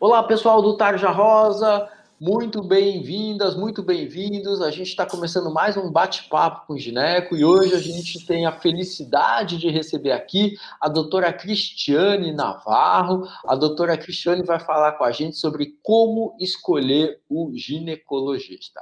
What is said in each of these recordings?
Olá, pessoal do Tarja Rosa, muito bem-vindas, muito bem-vindos. A gente está começando mais um bate-papo com o Gineco e hoje a gente tem a felicidade de receber aqui a doutora Cristiane Navarro. A doutora Cristiane vai falar com a gente sobre como escolher o ginecologista.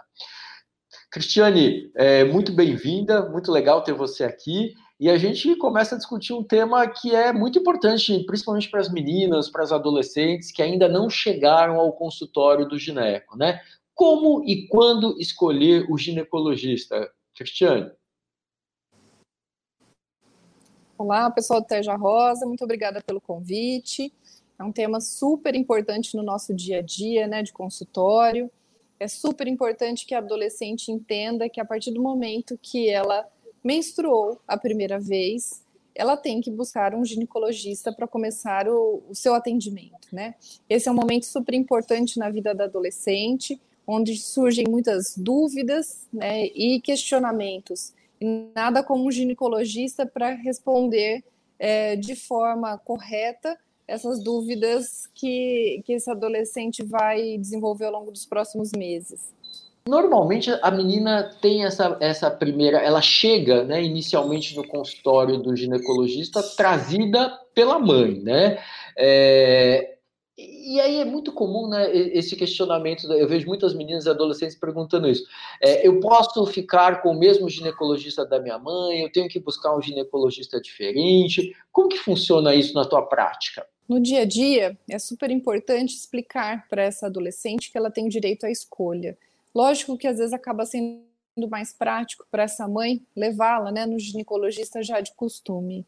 Cristiane, é, muito bem-vinda, muito legal ter você aqui. E a gente começa a discutir um tema que é muito importante, principalmente para as meninas, para as adolescentes que ainda não chegaram ao consultório do gineco, né? Como e quando escolher o ginecologista? Cristiane. Olá, pessoal do Teja Rosa, muito obrigada pelo convite. É um tema super importante no nosso dia a dia, né, de consultório. É super importante que a adolescente entenda que a partir do momento que ela menstruou a primeira vez, ela tem que buscar um ginecologista para começar o, o, seu atendimento, né? Esse é um momento super importante na vida da adolescente, onde surgem muitas dúvidas, né, e questionamentos. E nada como um ginecologista para responder é, de forma correta essas dúvidas que, que esse adolescente vai desenvolver ao longo dos próximos meses. Normalmente a menina tem essa, essa primeira, ela chega, né, inicialmente no consultório do ginecologista trazida pela mãe, né? É, e aí é muito comum, né, esse questionamento. Eu vejo muitas meninas e adolescentes perguntando isso. É, eu posso ficar com o mesmo ginecologista da minha mãe? Eu tenho que buscar um ginecologista diferente? Como que funciona isso na tua prática? No dia a dia, é super importante explicar para essa adolescente que ela tem direito à escolha. Lógico que às vezes acaba sendo mais prático para essa mãe levá-la né, no ginecologista já de costume.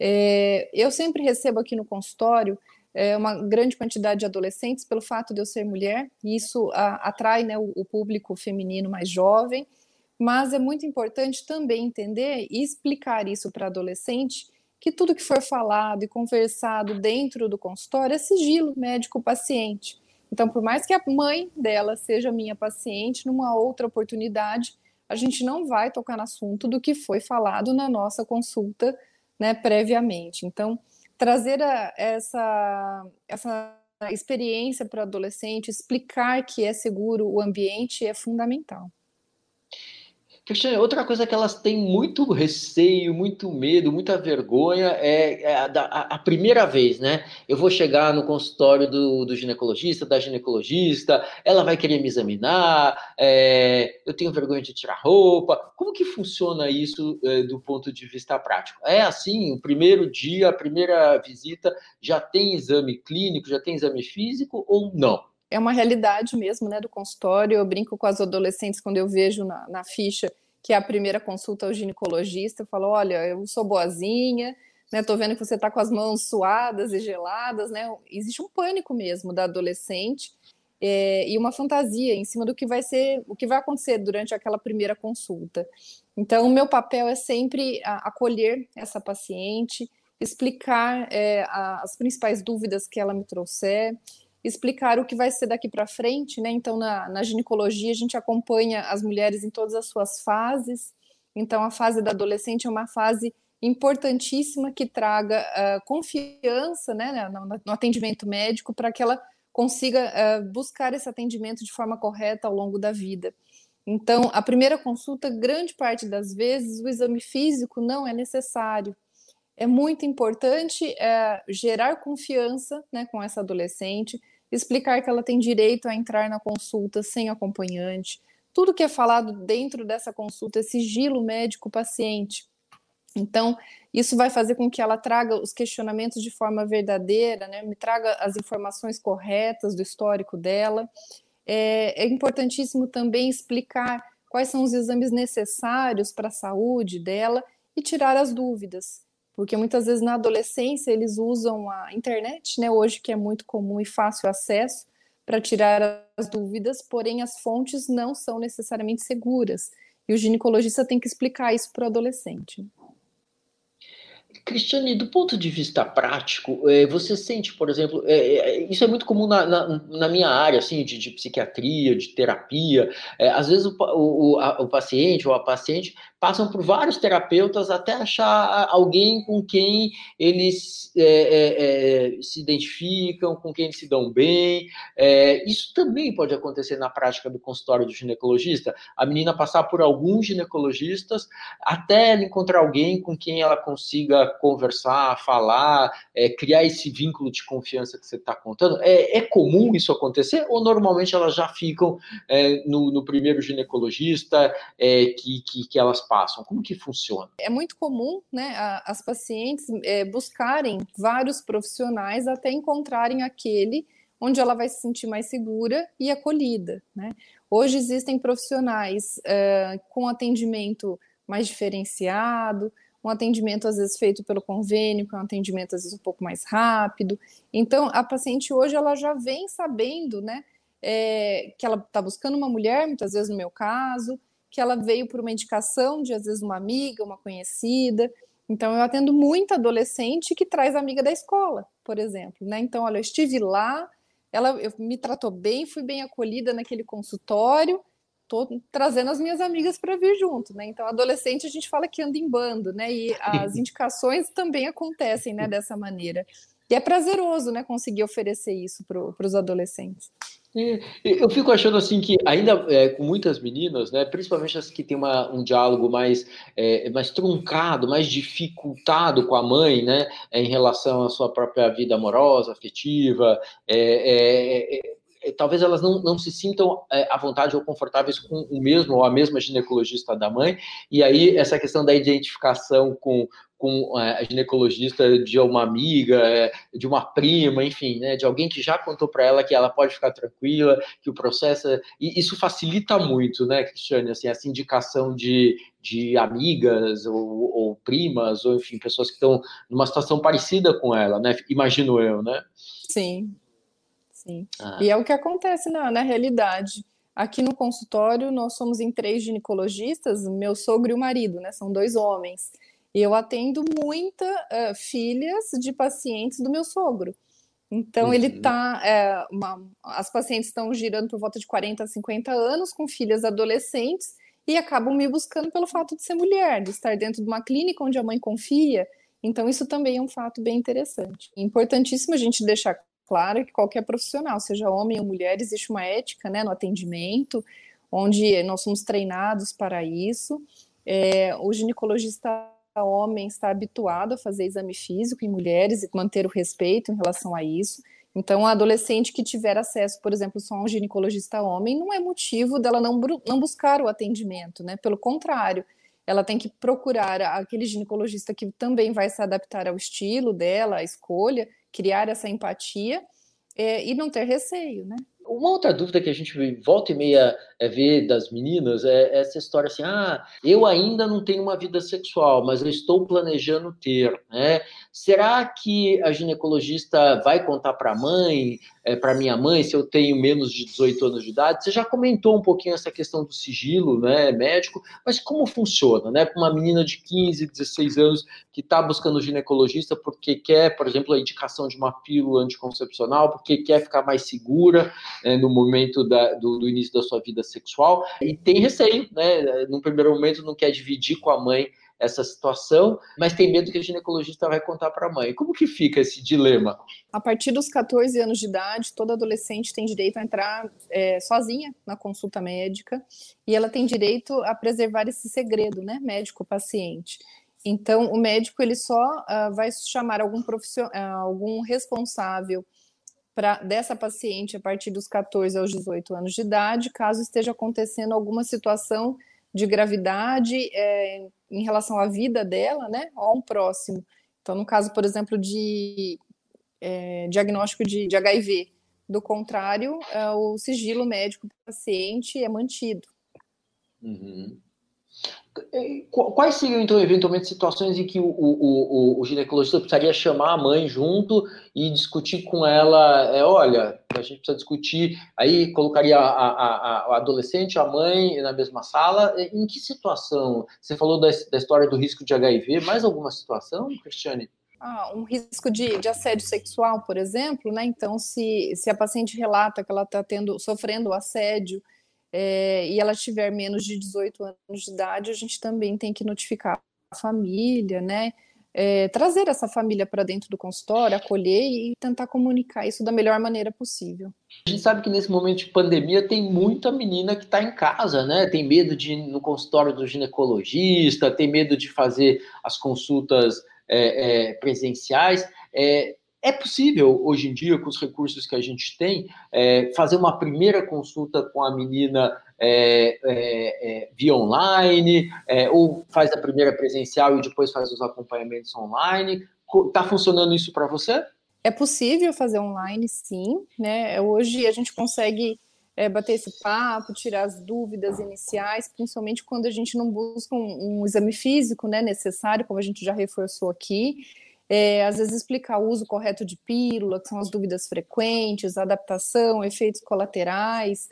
É, eu sempre recebo aqui no consultório é, uma grande quantidade de adolescentes pelo fato de eu ser mulher, e isso a, atrai né, o, o público feminino mais jovem, mas é muito importante também entender e explicar isso para adolescente que tudo que for falado e conversado dentro do consultório é sigilo médico-paciente. Então, por mais que a mãe dela seja minha paciente, numa outra oportunidade, a gente não vai tocar no assunto do que foi falado na nossa consulta né, previamente. Então, trazer a, essa, essa experiência para o adolescente, explicar que é seguro o ambiente é fundamental. Cristiane, outra coisa que elas têm muito receio, muito medo, muita vergonha é, é a, a, a, primeira vez, né? Eu vou chegar no consultório do, do ginecologista, da ginecologista, ela vai querer me examinar, é, eu tenho vergonha de tirar roupa. Como que funciona isso é, do ponto de vista prático? É assim, o primeiro dia, a primeira visita, já tem exame clínico, já tem exame físico ou não? É uma realidade mesmo, né, do consultório. Eu brinco com as adolescentes quando eu vejo na, na ficha que é a primeira consulta ao ginecologista, eu falo, olha, eu sou boazinha, né, tô vendo que você tá com as mãos suadas e geladas, né, existe um pânico mesmo da adolescente é, e uma fantasia em cima do que vai ser, o que vai acontecer durante aquela primeira consulta. Então, o meu papel é sempre acolher essa paciente, explicar é, as principais dúvidas que ela me trouxer, explicar o que vai ser daqui para frente, né? Então, na, na, ginecologia, a gente acompanha as mulheres em todas as suas fases. Então, a fase da adolescente é uma fase importantíssima que traga uh, confiança né, no, no, atendimento médico para que ela consiga uh, buscar esse atendimento de forma correta ao longo da vida. Então, a primeira consulta, grande parte das vezes, o exame físico não é necessário é muito importante é, gerar confiança né, com essa adolescente, explicar que ela tem direito a entrar na consulta sem acompanhante. Tudo que é falado dentro dessa consulta é sigilo médico-paciente. Então, isso vai fazer com que ela traga os questionamentos de forma verdadeira, né? me traga as informações corretas do histórico dela. É, é importantíssimo também explicar quais são os exames necessários para a saúde dela e tirar as dúvidas porque muitas vezes na adolescência eles usam a internet, né, hoje que é muito comum e fácil acesso, para tirar as dúvidas, porém as fontes não são necessariamente seguras. E o ginecologista tem que explicar isso para o adolescente. Cristiane, do ponto de vista prático, é, você sente, por exemplo, é, é, isso é muito comum na, na, na minha área, assim, de, de, psiquiatria, de terapia. Às vezes o, o, a, o paciente ou a paciente passam por vários terapeutas até achar alguém com quem eles é, é, se identificam, com quem eles se dão bem. É, isso também pode acontecer na prática do consultório do ginecologista. A menina passar por alguns ginecologistas até ela encontrar alguém com quem ela consiga conversar, falar, é, criar esse vínculo de confiança que você está contando. É, é, comum isso acontecer ou normalmente elas já ficam é, no, no, primeiro ginecologista que, que, que elas passam? Como que funciona? É muito comum, né, as pacientes é, buscarem vários profissionais até encontrarem aquele onde ela vai se sentir mais segura e acolhida, né? Hoje existem profissionais é, com atendimento mais diferenciado, um atendimento às vezes feito pelo convênio, que é um atendimento às vezes um pouco mais rápido. Então, a paciente hoje ela já vem sabendo, né, é, que ela está buscando uma mulher, muitas vezes no meu caso, que ela veio por uma indicação de, às vezes, uma amiga, uma conhecida. Então, eu atendo muita adolescente que traz amiga da escola, por exemplo. Né? Então, olha, eu estive lá, ela eu, me tratou bem, fui bem acolhida naquele consultório, estou trazendo as minhas amigas para vir junto. Né? Então, adolescente, a gente fala que anda em bando, né? e as indicações também acontecem né, dessa maneira. E é prazeroso né, conseguir oferecer isso para os adolescentes. É, eu fico achando assim que ainda é, com muitas meninas, né, principalmente as que têm uma, um diálogo mais, é, mais truncado, mais dificultado com a mãe, né, em relação à sua própria vida amorosa, afetiva, é, é, é, talvez elas não, não se sintam à vontade ou confortáveis com o mesmo ou a mesma ginecologista da mãe, e aí essa questão da identificação com com é, a ginecologista de uma amiga, é, de uma prima, enfim, né, de alguém que já contou para ela que ela pode ficar tranquila, que o processo. É... E isso facilita muito, né, Cristiane, assim, essa indicação de, de amigas ou, ou primas, ou enfim, pessoas que estão numa situação parecida com ela, né? Imagino eu, né? Sim, sim. Ah. E é o que acontece na, na realidade. Aqui no consultório, nós somos em três ginecologistas, meu sogro e o marido, né? São dois homens. E eu atendo muita uh, filhas de pacientes do meu sogro. Então, uhum. ele tá. É, uma, as pacientes estão girando por volta de 40 a 50 anos, com filhas adolescentes, e acabam me buscando pelo fato de ser mulher, de estar dentro de uma clínica onde a mãe confia. Então, isso também é um fato bem interessante. Importantíssimo a gente deixar claro que qualquer profissional, seja homem ou mulher, existe uma ética né, no atendimento, onde nós somos treinados para isso. É, o ginecologista homem está habituado a fazer exame físico em mulheres e manter o respeito em relação a isso. Então, a adolescente que tiver acesso, por exemplo, só a um ginecologista homem, não é motivo dela não, não buscar o atendimento, né? Pelo contrário, ela tem que procurar aquele ginecologista que também vai se adaptar ao estilo dela, à escolha, criar essa empatia é, e não ter receio, né? Uma outra dúvida que a gente volta e meia é, vê das meninas é essa história assim: ah, eu ainda não tenho uma vida sexual, mas eu estou planejando ter, né? Será que a ginecologista vai contar para a mãe, é, para minha mãe, se eu tenho menos de 18 anos de idade? Você já comentou um pouquinho essa questão do sigilo, né, médico, mas como funciona, né? Para uma menina de 15, 16 anos que está buscando ginecologista porque quer, por exemplo, a indicação de uma pílula anticoncepcional, porque quer ficar mais segura né, no momento da, do, do, início da sua vida sexual e tem receio, né? No primeiro momento não quer dividir com a mãe essa situação, mas tem medo que a ginecologista vai contar para a mãe. Como que fica esse dilema? A partir dos 14 anos de idade, toda adolescente tem direito a entrar é, sozinha na consulta médica e ela tem direito a preservar esse segredo, né, médico-paciente. Então, o médico ele só uh, vai chamar algum profissional, uh, algum responsável pra, dessa paciente a partir dos 14 aos 18 anos de idade, caso esteja acontecendo alguma situação de gravidade é, em relação à vida dela, né, a um próximo. Então, no caso, por exemplo, de é, diagnóstico de, de, HIV, do contrário, é, o sigilo médico do paciente é mantido. Uhum. Quais seriam, então, eventualmente, situações em que o, o, o, o, ginecologista precisaria chamar a mãe junto e discutir com ela? É, olha, a gente precisa discutir, aí colocaria a, a, a, adolescente, a mãe na mesma sala. Em que situação? Você falou da, da história do risco de HIV, mais alguma situação, Cristiane? Ah, um risco de, de, assédio sexual, por exemplo, né? Então, se, se a paciente relata que ela está tendo, sofrendo assédio é, e ela tiver menos de 18 anos de idade, a gente também tem que notificar a família, né? É, trazer essa família para dentro do consultório, acolher e tentar comunicar isso da melhor maneira possível. A gente sabe que nesse momento de pandemia tem muita menina que está em casa, né? Tem medo de ir no consultório do ginecologista, tem medo de fazer as consultas é, é, presenciais. É, possível, hoje em dia, com os recursos que a gente tem, é, fazer uma primeira consulta com a menina é, é, é via online, é, ou faz a primeira presencial e depois faz os acompanhamentos online. Está funcionando isso para você? É possível fazer online, sim. Né? Hoje a gente consegue é, bater esse papo, tirar as dúvidas iniciais, principalmente quando a gente não busca um, um exame físico né, necessário, como a gente já reforçou aqui. É, às vezes explicar o uso correto de pílula, que são as dúvidas frequentes, adaptação, efeitos colaterais,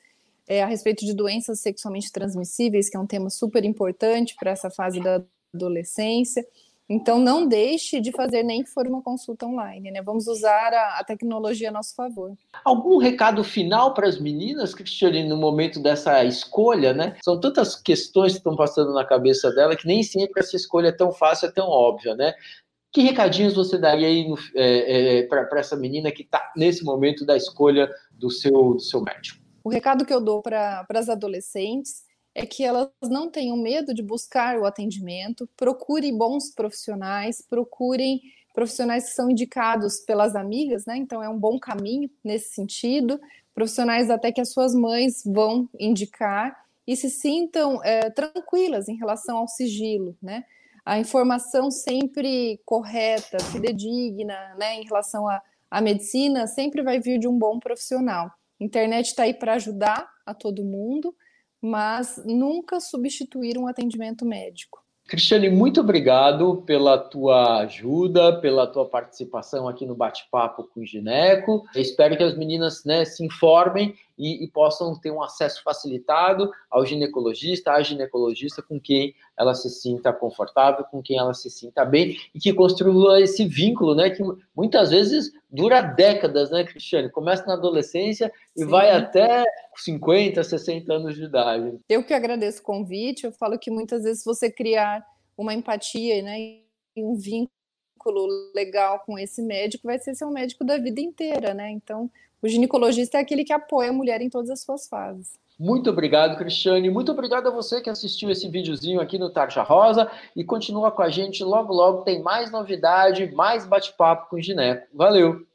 é, a respeito de doenças sexualmente transmissíveis, que é um tema super importante para essa fase da adolescência. Então, não deixe de fazer nem que for uma consulta online, né? Vamos usar a, a tecnologia a nosso favor. Algum recado final para as meninas, Cristiane, no momento dessa escolha, né? São tantas questões que estão passando na cabeça dela que nem sempre essa escolha é tão fácil, é tão óbvia, né? Que recadinhos você daria aí é, é, para essa menina que está nesse momento da escolha do seu, do seu médico? O recado que eu dou para as adolescentes é que elas não tenham medo de buscar o atendimento, procurem bons profissionais, procurem profissionais que são indicados pelas amigas, né? Então é um bom caminho nesse sentido, profissionais até que as suas mães vão indicar e se sintam é, tranquilas em relação ao sigilo, né? A informação sempre correta, fidedigna, né, em relação à, à medicina, sempre vai vir de um bom profissional. A internet está aí para ajudar a todo mundo, mas nunca substituir um atendimento médico. Cristiane, muito obrigado pela tua ajuda, pela tua participação aqui no bate-papo com o Gineco. Espero que as meninas né, se informem e, e, possam ter um acesso facilitado ao ginecologista, à ginecologista com quem ela se sinta confortável, com quem ela se sinta bem e que construa esse vínculo, né, que muitas vezes dura décadas, né, Cristiane? Começa na adolescência e Sim. vai até 50, 60 anos de idade. Eu que agradeço o convite, eu falo que muitas vezes você criar uma empatia, né, e um vínculo legal com esse médico vai ser seu médico da vida inteira, né? Então, o ginecologista é aquele que apoia a mulher em todas as suas fases. Muito obrigado, Cristiane. Muito obrigado a você que assistiu esse videozinho aqui no Tarja Rosa e continua com a gente. Logo, logo tem mais novidade, mais bate-papo com o Gineco. Valeu!